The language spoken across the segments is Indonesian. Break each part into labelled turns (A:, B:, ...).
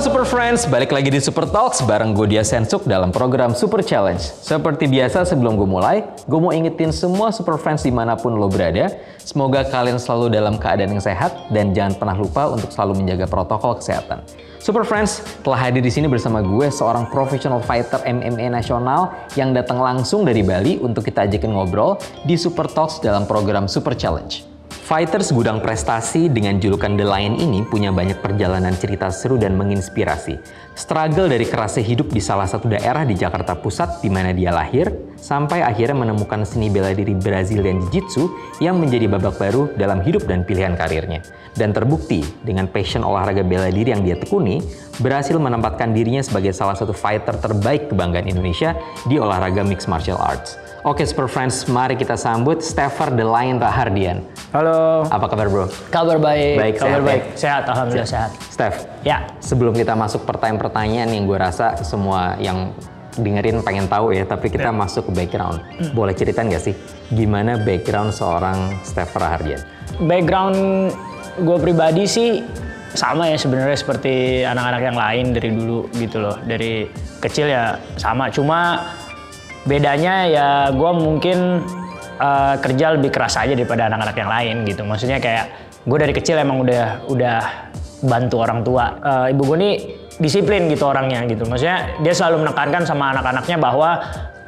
A: Super Friends, balik lagi di Super Talks bareng gue Dia Sensuk dalam program Super Challenge. Seperti biasa sebelum gue mulai, gue mau ingetin semua Super Friends di mana pun lo berada, semoga kalian selalu dalam keadaan yang sehat dan jangan pernah lupa untuk selalu menjaga protokol kesehatan. Super Friends telah hadir di sini bersama gue seorang professional fighter MMA nasional yang datang langsung dari Bali untuk kita ajakin ngobrol di Super Talks dalam program Super Challenge. Fighters gudang prestasi dengan julukan The Lion ini punya banyak perjalanan cerita seru dan menginspirasi. Struggle dari kerasnya hidup di salah satu daerah di Jakarta Pusat di mana dia lahir, sampai akhirnya menemukan seni bela diri Brazilian Jiu-Jitsu yang menjadi babak baru dalam hidup dan pilihan karirnya. Dan terbukti dengan passion olahraga bela diri yang dia tekuni, berhasil menempatkan dirinya sebagai salah satu fighter terbaik kebanggaan Indonesia di olahraga mixed martial arts. Oke Super Friends, mari kita sambut Steffer The Lion Rahardian.
B: Halo.
A: Apa kabar bro?
B: Kabar baik.
A: Baik,
B: kabar
A: sehat ya?
B: baik. Sehat, alhamdulillah sehat.
A: Steph,
B: Ya.
A: sebelum kita masuk pertanyaan-pertanyaan yang gue rasa semua yang dengerin pengen tahu ya, tapi kita masuk ke background. Boleh ceritain nggak sih gimana background seorang Steph Rahardian?
B: Background gue pribadi sih sama ya sebenarnya seperti anak-anak yang lain dari dulu gitu loh. Dari kecil ya sama. Cuma bedanya ya gue mungkin eh, kerja lebih keras aja daripada anak-anak yang lain gitu. Maksudnya kayak gue dari kecil emang udah udah bantu orang tua. Eh, ibu gue nih disiplin gitu orangnya gitu. Maksudnya dia selalu menekankan sama anak-anaknya bahwa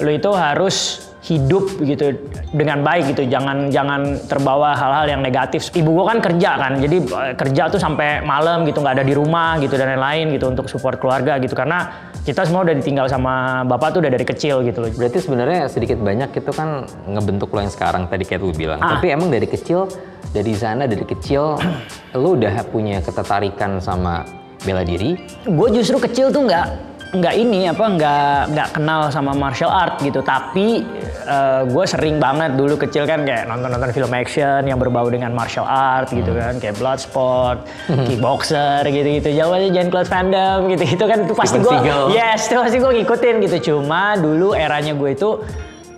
B: lo itu harus hidup gitu dengan baik gitu jangan jangan terbawa hal-hal yang negatif ibu gua kan kerja kan jadi eh, kerja tuh sampai malam gitu nggak ada di rumah gitu dan lain-lain gitu untuk support keluarga gitu karena kita semua udah ditinggal sama bapak tuh udah dari kecil gitu loh
A: Berarti sebenarnya sedikit banyak itu kan ngebentuk lo yang sekarang tadi kayak lu bilang.
B: Ah.
A: Tapi emang dari kecil, dari sana dari kecil, lu udah punya ketertarikan sama bela diri.
B: gue justru kecil tuh nggak nggak ini apa nggak nggak kenal sama martial art gitu. Tapi gue sering banget dulu kecil kan kayak nonton nonton film action yang berbau dengan martial art gitu kan kayak Bloodsport, kickboxer gitu gitu jawabannya Jean Claude Van Damme gitu gitu kan itu pasti gue yes itu pasti gue ngikutin gitu. Cuma dulu eranya gue itu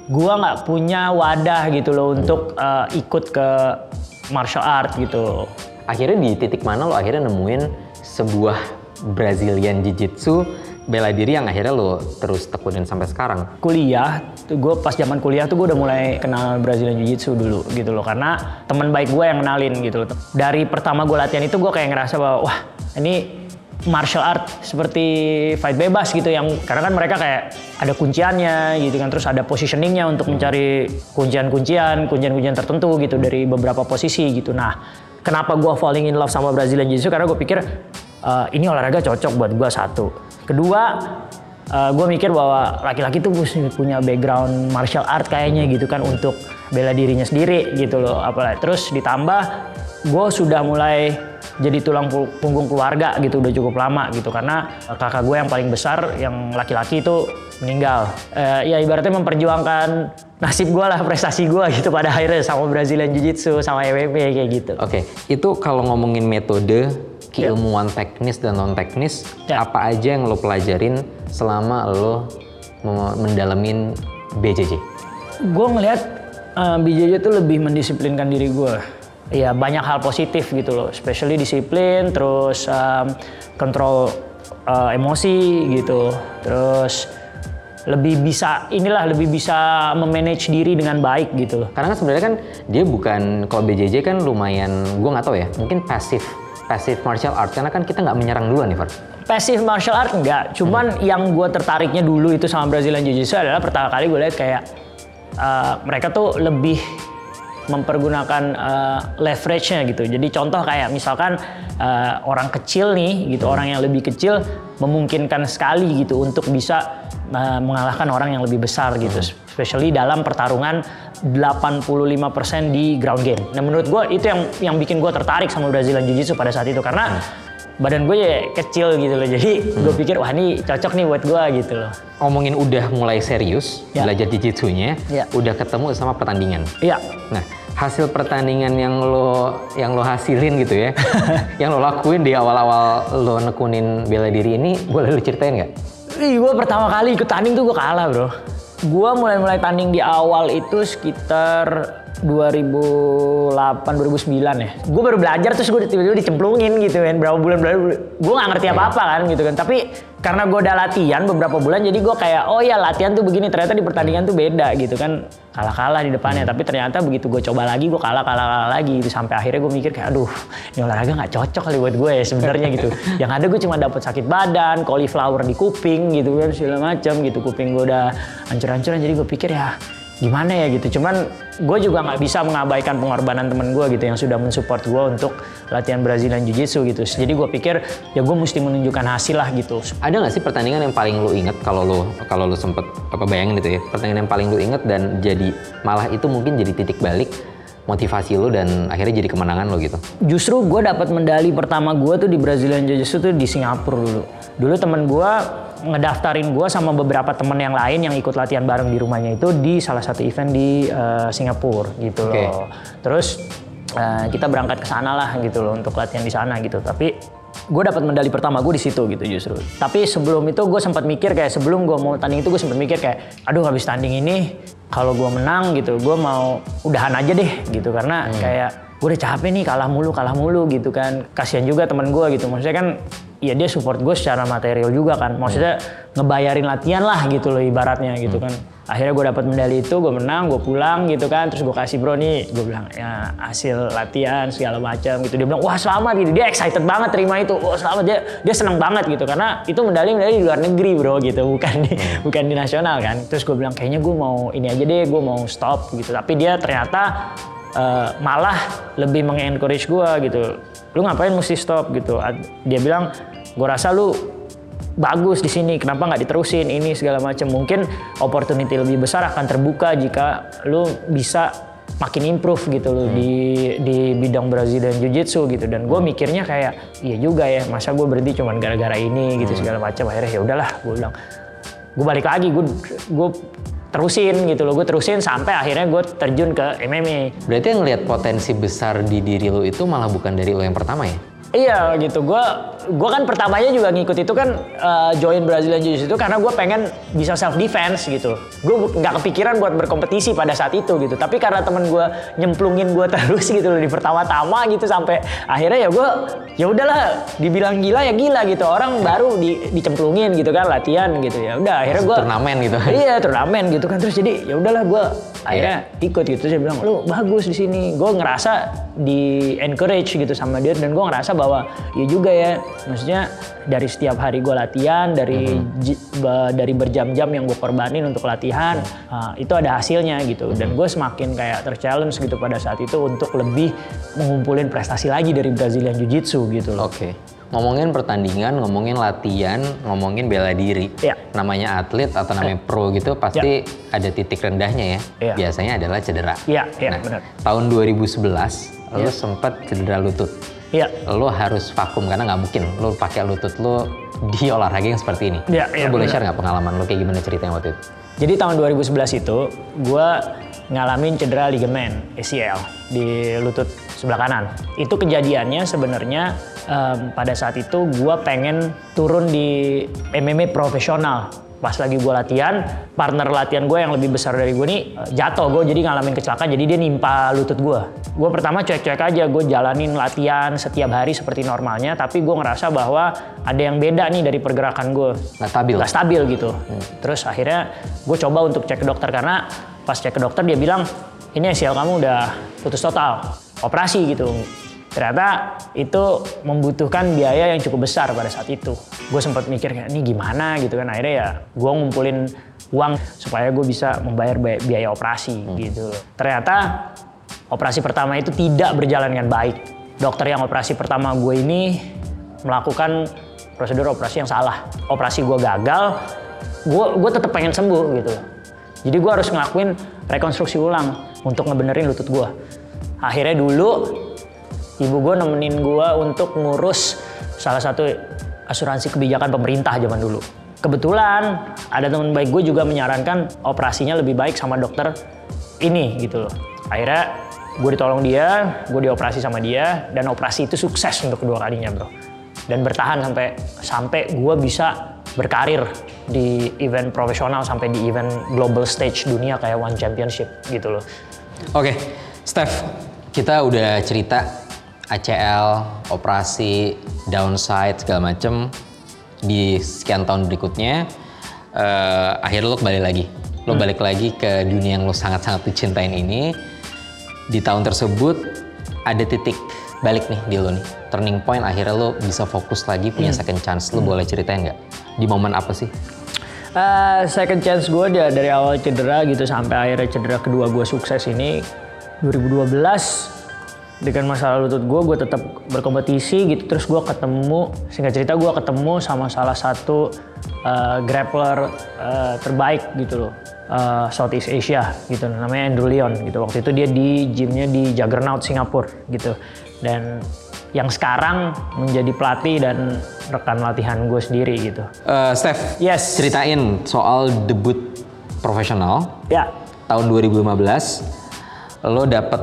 B: gue nggak punya wadah gitu loh untuk eh, ikut ke martial art gitu.
A: Akhirnya di titik mana lo akhirnya nemuin sebuah Brazilian Jiu-Jitsu bela diri yang akhirnya lo terus tekunin sampai sekarang.
B: kuliah tuh gue pas zaman kuliah tuh gue udah mulai kenal Brazilian Jiu Jitsu dulu gitu loh. Karena teman baik gue yang kenalin gitu loh. Dari pertama gue latihan itu gue kayak ngerasa bahwa wah ini martial art seperti fight bebas gitu yang karena kan mereka kayak ada kunciannya gitu kan. Terus ada positioningnya untuk mencari kuncian-kuncian kuncian-kuncian tertentu gitu dari beberapa posisi gitu. Nah kenapa gue falling in love sama Brazilian Jiu Jitsu karena gue pikir eh, ini olahraga cocok buat gue satu kedua gue mikir bahwa laki-laki tuh punya background martial art kayaknya gitu kan untuk bela dirinya sendiri gitu loh. Apalagi terus ditambah gue sudah mulai jadi tulang pu- punggung keluarga gitu udah cukup lama gitu. Karena eh, kakak gue yang paling besar yang laki-laki itu meninggal. Eh, ya ibaratnya memperjuangkan nasib gue lah prestasi gue gitu pada akhirnya sama Brazilian Jiu Jitsu sama MMA kayak gitu.
A: Oke, itu kalau ngomongin metode, keilmuan teknis dan non teknis,
B: Ya.
A: apa aja yang lo pelajarin selama lo mendalamin BJJ?
B: gue ngelihat uh, BJJ tuh lebih mendisiplinkan diri gue. Ya banyak hal positif gitu loh, especially disiplin, terus um, kontrol uh, emosi gitu, terus lebih bisa inilah lebih bisa memanage diri dengan baik gitu loh.
A: Karena kan sebenarnya kan dia bukan kalau BJJ kan lumayan, gue nggak tahu ya, mungkin pasif, pasif martial art karena kan kita nggak menyerang duluan nih, Far.
B: Passive martial art enggak, cuman yang gue tertariknya dulu itu sama Brazilian Jiu-Jitsu adalah pertama kali gue lihat kayak uh, mereka tuh lebih mempergunakan uh, leverage-nya gitu. Jadi contoh kayak misalkan uh, orang kecil nih gitu, orang yang lebih kecil memungkinkan sekali gitu untuk bisa uh, mengalahkan orang yang lebih besar gitu. Especially dalam pertarungan 85% di ground game. Nah menurut gue itu yang yang bikin gue tertarik sama Brazilian Jiu-Jitsu pada saat itu karena badan gue ya kecil gitu loh. Jadi gue pikir wah ini cocok nih buat gue gitu loh.
A: Ngomongin udah mulai serius
B: Ya.
A: belajar jiu-jitsunya,
B: Ya.
A: udah ketemu sama pertandingan.
B: Iya.
A: Nah, hasil pertandingan yang lo yang lo hasilin gitu ya, yang lo lakuin di awal-awal lo nekunin bela diri ini, boleh lo ceritain nggak?
B: Ih, gue pertama kali ikut tanding tuh gue kalah bro. Gua mulai-mulai tanding di awal itu sekitar 2008 2009 ya. Gue baru belajar terus gue tiba-tiba dicemplungin gitu kan berapa bulan berapa gue nggak ngerti apa-apa kan gitu kan. Tapi karena gue udah latihan beberapa bulan jadi gue kayak oh ya latihan tuh begini ternyata di pertandingan tuh beda gitu kan. Kalah-kalah di depannya tapi ternyata begitu gue coba lagi gue kalah kalah kalah lagi gitu. Sampai akhirnya gue mikir kayak aduh ini olahraga nggak cocok kali buat gue ya sebenarnya gitu. Yang ada gue cuma dapet sakit badan cauliflower di kuping gitu kan segala macam gitu. Kuping gue udah hancur-hancuran jadi gue pikir ya gimana ya gitu. Cuman gue juga nggak bisa mengabaikan pengorbanan temen gue gitu yang sudah mensupport gue untuk latihan Brazilian Jiu Jitsu gitu. Jadi gue pikir ya gue mesti menunjukkan hasil lah gitu.
A: Ada nggak sih pertandingan yang paling lu inget kalau lu kalau lu sempet apa bayangin itu ya pertandingan yang paling lu inget dan jadi malah itu mungkin jadi titik balik motivasi lu dan akhirnya jadi kemenangan lo gitu?
B: Justru gue dapat medali pertama gue tuh di Brazilian Jiu Jitsu tuh di Singapura dulu. Dulu temen gue ngedaftarin gue sama beberapa temen yang lain yang ikut latihan bareng di rumahnya itu di salah satu event di uh, Singapura gitu okay. loh. Terus uh, kita berangkat ke sana lah gitu loh untuk latihan di sana gitu. Tapi gue dapat medali pertama gue di situ gitu justru. Tapi sebelum itu gue sempat mikir kayak sebelum gue mau tanding itu gue sempat mikir kayak, aduh habis tanding ini kalau gue menang gitu, gue mau udahan aja deh gitu karena hmm. kayak gue udah capek nih kalah mulu kalah mulu gitu kan. Kasihan juga temen gue gitu. Maksudnya kan ya dia support gue secara material juga kan. Maksudnya ngebayarin latihan lah gitu loh ibaratnya gitu kan. Akhirnya gue dapat medali itu gue menang gue pulang gitu kan. Terus gue kasih bro nih gue bilang ya hasil latihan segala macam gitu. Dia bilang wah selamat gitu. Dia excited banget terima itu. Wah selamat. Dia dia seneng banget gitu karena itu medali medali di luar negeri bro gitu. Bukan di bukan di nasional kan. Terus gue bilang kayaknya gue mau ini aja deh gue mau stop gitu. Tapi dia ternyata uh, malah lebih mengencourage gue gitu. Lu ngapain mesti stop? gitu. Dia bilang gue rasa lu bagus di sini. Kenapa nggak diterusin? Ini segala macam mungkin opportunity lebih besar akan terbuka jika lu bisa makin improve gitu loh hmm. di di bidang Brazilian Jiu Jitsu gitu. Dan gue mikirnya kayak iya juga ya masa gue berhenti cuman gara-gara ini gitu hmm. segala macam akhirnya ya udahlah gue bilang. Gue balik lagi gue gue terusin gitu loh. Gue terusin sampai akhirnya gue terjun ke MMA
A: berarti yang ngelihat potensi besar di diri lo itu malah bukan dari lo yang pertama ya
B: Iya gitu, gue gue kan pertamanya juga ngikut itu kan uh, join Brazilian Jiu-Jitsu itu karena gue pengen bisa self defense gitu. Gue nggak kepikiran buat berkompetisi pada saat itu gitu. Tapi karena temen gue nyemplungin gue terus gitu loh di pertama-tama gitu sampai akhirnya ya gue ya udahlah dibilang gila ya gila gitu. Orang baru di, dicemplungin gitu kan latihan gitu ya. Udah akhirnya gue
A: turnamen gitu.
B: Iya turnamen gitu kan terus jadi ya udahlah gue akhirnya yeah. ikut gitu. Saya bilang lu bagus di sini. Gue ngerasa di encourage gitu sama dia dan gue ngerasa bahwa ya juga ya maksudnya dari setiap hari gue latihan dari mm-hmm. dari berjam-jam yang gue korbanin untuk latihan uh, itu ada hasilnya gitu dan gue semakin kayak terchallenge gitu pada saat itu untuk lebih mengumpulin prestasi lagi dari Brazilian Jiu Jitsu gitu
A: loh. Oke. Okay ngomongin pertandingan, ngomongin latihan, ngomongin bela diri. Ya. Namanya atlet atau namanya ya. pro gitu pasti ya. ada titik rendahnya ya. ya. Biasanya adalah cedera.
B: Iya, iya
A: nah, benar. Tahun 2011 ya. lu sempat cedera lutut. Iya. Lo harus vakum karena nggak mungkin lo pakai lutut lo di olahraga yang seperti ini. Iya. Lo iya, boleh share nggak pengalaman lo kayak gimana ceritanya waktu itu?
B: Jadi tahun 2011 itu gue ngalamin cedera ligamen ACL di lutut sebelah kanan. Itu kejadiannya sebenarnya um, pada saat itu gue pengen turun di MMA profesional. Pas lagi gue latihan partner latihan gue yang lebih besar dari gue nih eh, jatuh. Gue jadi ngalamin kecelakaan jadi dia nimpa lutut gue gue pertama cuek-cuek aja gue jalanin latihan setiap hari seperti normalnya tapi gue ngerasa bahwa ada yang beda nih dari pergerakan gue
A: nggak stabil?
B: Nggak stabil gitu. Hmm. terus akhirnya gue coba untuk cek ke dokter karena pas cek ke dokter dia bilang ini ACL kamu udah putus total operasi gitu ternyata itu membutuhkan biaya yang cukup besar pada saat itu. Gue sempat mikir kayak ini gimana gitu kan akhirnya ya gue ngumpulin uang supaya gue bisa membayar biaya operasi hmm. gitu. Ternyata operasi pertama itu tidak berjalan dengan baik. Dokter yang operasi pertama gue ini melakukan prosedur operasi yang salah. Operasi gue gagal, gue gue tetap pengen sembuh gitu. Jadi gue harus ngelakuin rekonstruksi ulang untuk ngebenerin lutut gue. Akhirnya dulu ibu gue nemenin gue untuk ngurus salah satu asuransi kebijakan pemerintah zaman dulu. Kebetulan ada teman baik gue juga menyarankan operasinya lebih baik sama dokter ini gitu loh. Akhirnya gue ditolong dia, gue dioperasi sama dia, dan operasi itu sukses untuk kedua kalinya bro. Dan bertahan sampai sampai gue bisa berkarir di event profesional sampai di event global stage dunia kayak One Championship gitu loh.
A: Oke, Steph, kita udah cerita ACL, operasi, downside segala macem di sekian tahun berikutnya. eh, akhirnya lo kembali lagi, lo balik lagi ke dunia yang lo sangat-sangat dicintain ini. Di tahun tersebut ada titik balik nih di lo nih, turning point. Akhirnya lo bisa fokus lagi punya second chance. Lo boleh ceritain nggak? Di momen apa sih?
B: Eh, second chance gue dia dari awal cedera gitu sampai akhirnya cedera kedua gue sukses ini. 2012 dengan masalah lutut gue gue tetap berkompetisi gitu. Terus gue ketemu singkat cerita gue ketemu sama salah satu eh, grappler eh, terbaik gitu loh eh, Southeast Asia gitu. Namanya Andrew Leon gitu. Waktu itu dia di gymnya di Juggernaut Singapura gitu. Dan yang sekarang menjadi pelatih dan rekan latihan gue sendiri gitu
A: Eh, Steph,
B: Yes.
A: ceritain soal debut profesional
B: ya
A: tahun 2015 lo dapet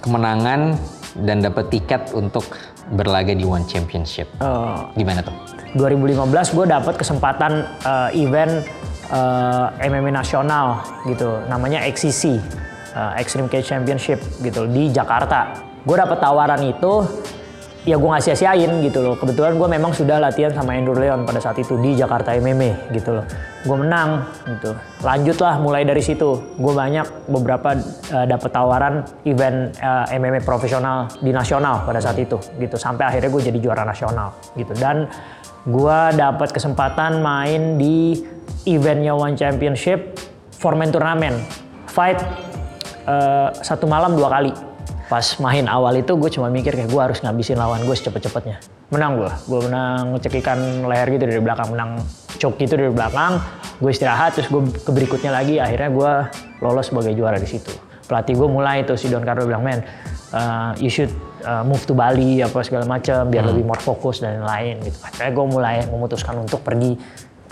A: kemenangan dan dapet tiket untuk berlaga di One Championship.
B: eh,
A: Gimana tuh?
B: 2015 gue dapat kesempatan eh, event eh, MMA nasional gitu namanya XCC eh, Extreme Cage Championship gitu di Jakarta gue dapat tawaran itu ya gue nggak sia-siain gitu loh. Kebetulan gue memang sudah latihan sama Andrew Leon pada saat itu di Jakarta MMA gitu loh. Gue menang gitu. Lanjutlah mulai dari situ. Gue banyak beberapa eh, dapat tawaran event eh, MMA profesional di nasional pada saat itu gitu. Sampai akhirnya gue jadi juara nasional gitu. Dan gue dapat kesempatan main di eventnya One Championship four man turnamen. Fight eh, satu malam dua kali pas main awal itu gue cuma mikir kayak gue harus ngabisin lawan gue secepet-cepetnya menang gue gue menang cekikan leher gitu dari belakang. Menang choke gitu dari belakang. Gue istirahat terus gue ke berikutnya lagi. Akhirnya gue lolos sebagai juara di situ. Pelatih gue mulai tuh si Don Carlo bilang men uh, you should uh, move to Bali apa segala macam biar lebih more fokus dan lain-lain gitu. Akhirnya gue mulai memutuskan untuk pergi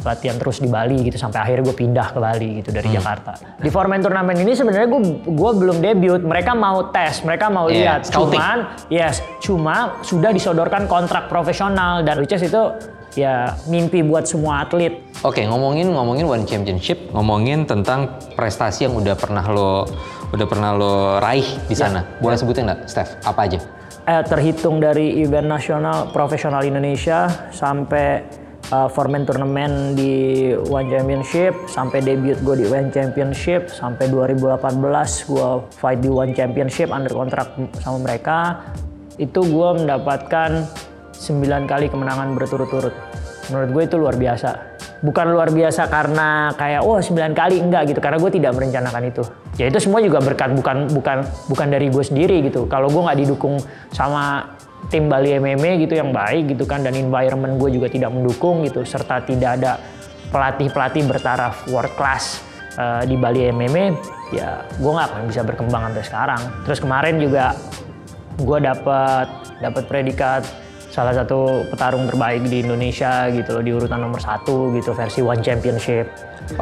B: latihan terus di Bali gitu sampai akhirnya gue pindah ke Bali gitu dari Jakarta. Di Foreman turnamen ini sebenarnya gue gue belum debut, mereka mau tes, mereka mau
A: Iya,
B: lihat.
A: scouting.
B: Cuman yes, cuma sudah disodorkan kontrak profesional dan which is itu ya mimpi buat semua atlet.
A: Oke, ngomongin ngomongin One Championship, ngomongin tentang prestasi yang udah pernah lo udah pernah lo raih di sana. Boleh sebutin nggak, Steph? Apa aja?
B: Eh, terhitung dari event nasional profesional Indonesia sampai uh, foreman turnamen di One Championship sampai debut gue di One Championship sampai 2018 gue fight di One Championship under kontrak sama mereka. Itu gue mendapatkan 9 kali kemenangan berturut-turut. Menurut gue itu luar biasa. Bukan luar biasa karena kayak wah 9 kali. Enggak gitu karena gue tidak merencanakan itu. Ya itu semua juga berkat bukan bukan bukan dari gue sendiri gitu. Kalau gue nggak didukung sama tim Bali MMA gitu yang baik gitu kan dan environment gue juga tidak mendukung gitu serta tidak ada pelatih-pelatih bertaraf world class eh, di Bali MMA ya gue nggak akan bisa berkembang sampai sekarang terus kemarin juga gue dapat dapat predikat salah satu petarung terbaik di Indonesia gitu loh di urutan nomor satu gitu versi One Championship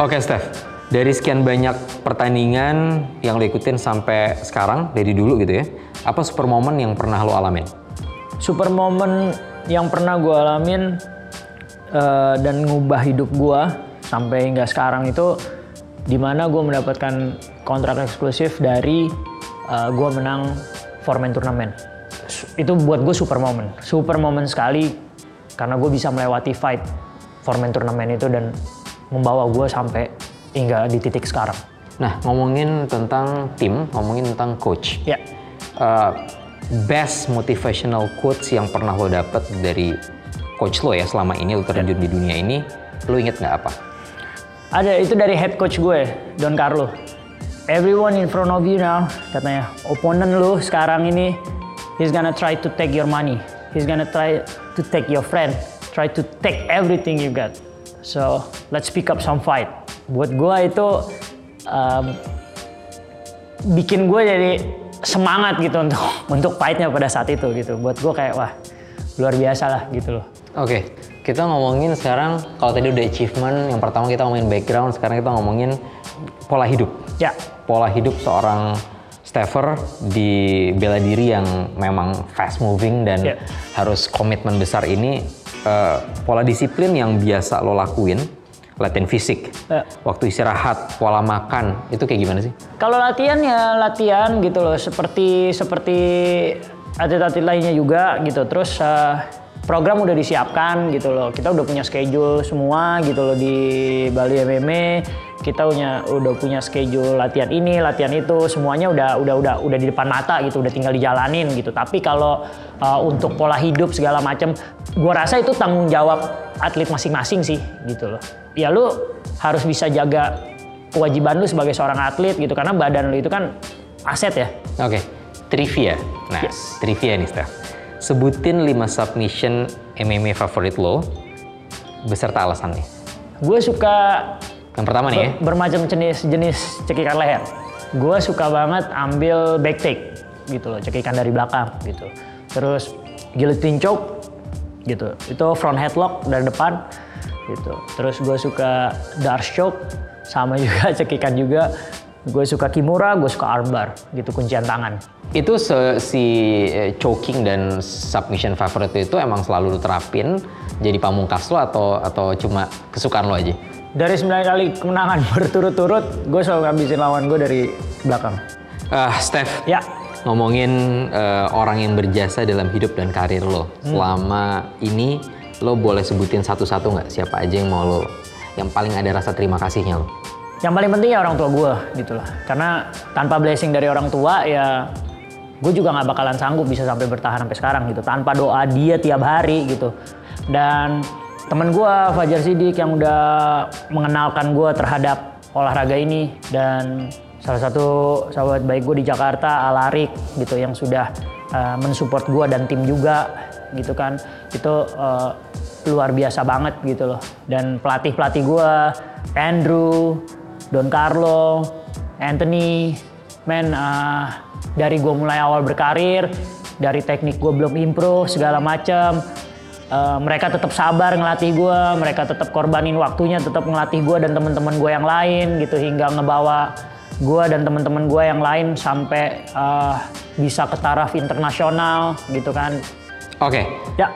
A: Oke, Steph. Dari sekian banyak pertandingan yang lo ikutin sampai sekarang dari dulu gitu ya, apa super momen yang pernah lo alamin?
B: Super moment yang pernah gue alamin eh, dan ngubah hidup gue sampai hingga sekarang itu di mana gue mendapatkan kontrak eksklusif dari gue menang four-man turnamen itu buat gue super moment. Super moment sekali karena gue bisa melewati fight four-man turnamen itu dan membawa gue sampai hingga di titik sekarang.
A: Nah, ngomongin tentang tim, ngomongin tentang coach.
B: ya.
A: Uh, best motivational quotes yang pernah lo dapet dari coach lo ya selama ini lo terjun di dunia ini, lo inget nggak apa?
B: Ada itu dari head coach gue, Don Carlo. Everyone in front of you now, katanya, opponent lu sekarang ini, he's gonna try to take your money. He's gonna try to take your friend. Try to take everything you got. So, let's pick up some fight. Buat gue itu um, bikin gue jadi semangat gitu untuk untuk fightnya pada saat itu gitu. Buat gue kayak wah luar biasa lah gitu loh.
A: Oke, kita ngomongin sekarang kalau tadi udah achievement, yang pertama kita ngomongin background, sekarang kita ngomongin pola hidup.
B: Ya,
A: Pola hidup seorang staffer di bela diri yang memang fast moving dan
B: Ya.
A: harus komitmen besar ini, eh, pola disiplin yang biasa lo lakuin, latihan fisik.
B: Ya.
A: Waktu istirahat, pola makan, itu kayak gimana sih?
B: Kalau latihan ya latihan gitu loh, seperti seperti atlet-atlet lainnya juga gitu. Terus eh, program udah disiapkan gitu loh. Kita udah punya schedule semua gitu loh di Bali MMA. Kita punya udah punya schedule latihan ini, latihan itu, semuanya udah udah udah udah di depan mata gitu, udah tinggal dijalanin gitu. Tapi kalau eh, untuk pola hidup segala macam, gua rasa itu tanggung jawab atlet masing-masing sih gitu loh. Ya lu harus bisa jaga kewajiban lu sebagai seorang atlet gitu karena badan lu itu kan aset ya.
A: Oke, trivia. Nah,
B: Yes.
A: trivia nih, Steph. Sebutin 5 submission MMA favorit lo beserta alasannya.
B: Gue suka
A: Yang pertama nih ya.
B: ber- bermacam jenis-jenis cekikan leher. Gue suka banget ambil back take gitu loh, cekikan dari belakang gitu. Terus guillotine choke gitu. Itu front headlock dari depan gitu. Terus gue suka dark choke sama juga cekikan juga. Gue suka kimura, gue suka armbar gitu kuncian tangan.
A: Itu se- si eh, choking dan submission favorit itu emang selalu lu terapin jadi pamungkas lo atau atau cuma kesukaan lo aja?
B: Dari 9 kali kemenangan berturut-turut, gue selalu ngabisin lawan gue dari belakang.
A: Ah, Steph,
B: Ya,
A: ngomongin eh, orang yang berjasa dalam hidup dan karir lo. Selama ini lo boleh sebutin satu-satu nggak siapa aja yang mau lo yang paling ada rasa terima kasihnya lo?
B: yang paling penting ya orang tua gue gitu lah. Karena tanpa blessing dari orang tua ya gue juga nggak bakalan sanggup bisa sampai bertahan sampai sekarang gitu. Tanpa doa dia tiap hari gitu. Dan temen gue Fajar Sidik yang udah mengenalkan gue terhadap olahraga ini dan salah satu sahabat baik gue di Jakarta Alarik gitu yang sudah uh, mensupport gue dan tim juga gitu kan itu uh, luar biasa banget gitu loh dan pelatih pelatih gue Andrew Don Carlo Anthony men uh, dari gue mulai awal berkarir dari teknik gue belum improve segala macam Uh, mereka tetap sabar ngelatih gue, mereka tetap korbanin waktunya, tetap ngelatih gue dan teman-teman gue yang lain gitu hingga ngebawa gue dan teman-teman gue yang lain sampai uh, bisa ke taraf internasional gitu kan.
A: Oke,
B: Ya,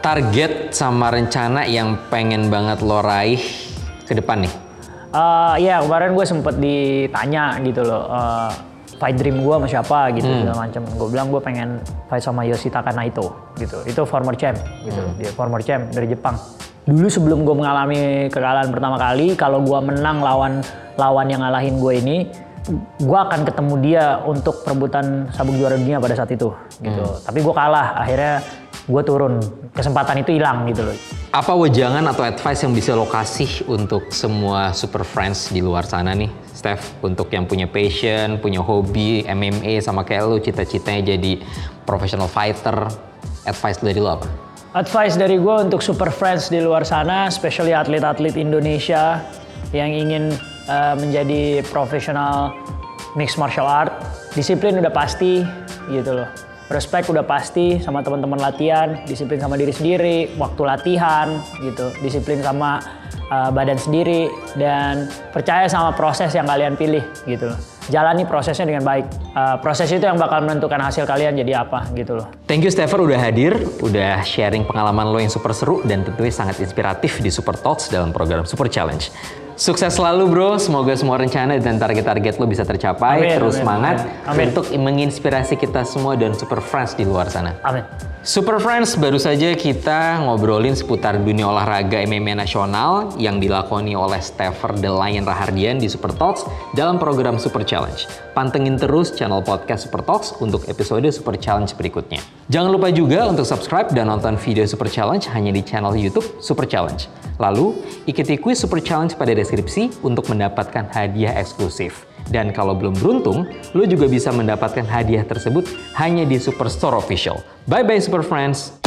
A: target sama rencana yang pengen banget lo raih ke depan nih.
B: Uh, ya kemarin gue sempet ditanya gitu loh, uh, fight dream gue sama siapa gitu segala macam. Gue bilang gue pengen fight sama Yoshitaka Naito gitu. Itu former champ gitu, dia former champ dari Jepang. Dulu sebelum gue mengalami kekalahan pertama kali, kalau gue menang lawan lawan yang ngalahin gue ini, gue akan ketemu dia untuk perebutan sabuk juara dunia pada saat itu gitu. Tapi gue kalah, akhirnya gue turun. Kesempatan itu hilang gitu loh.
A: Apa wejangan atau advice yang bisa lo kasih untuk semua super friends di luar sana nih, Steph? Untuk yang punya passion, punya hobi, MMA sama kayak lo, cita-citanya jadi professional fighter, advice dari lo apa?
B: Advice dari gue untuk super friends di luar sana, especially atlet-atlet Indonesia yang ingin uh, menjadi profesional mixed martial art, disiplin udah pasti gitu loh. Respect udah pasti sama teman-teman latihan, disiplin sama diri sendiri, waktu latihan gitu, disiplin sama uh, badan sendiri dan percaya sama proses yang kalian pilih gitu loh. Jalani prosesnya dengan baik. Uh, proses itu yang bakal menentukan hasil kalian jadi apa gitu loh.
A: Thank you Stepher udah hadir, udah sharing pengalaman lo yang super seru dan tentunya sangat inspiratif di Super Talks dalam program Super Challenge. Sukses selalu bro, semoga semua rencana dan target-target lo bisa tercapai.
B: Amin,
A: Terus
B: amin,
A: semangat
B: amin.
A: untuk menginspirasi kita semua dan super friends di luar sana.
B: Amin.
A: Super Friends, baru saja kita ngobrolin seputar dunia olahraga MMA nasional yang dilakoni oleh Stepher The Lion Rahardian di Super Talks dalam program Super Challenge. Pantengin terus channel podcast Super Talks untuk episode Super Challenge berikutnya. Jangan lupa juga untuk subscribe dan nonton video Super Challenge hanya di channel YouTube Super Challenge. Lalu, ikuti quiz Super Challenge pada deskripsi untuk mendapatkan hadiah eksklusif. Dan kalau belum beruntung, lo juga bisa mendapatkan hadiah tersebut hanya di Superstore Official. Bye-bye Super Friends!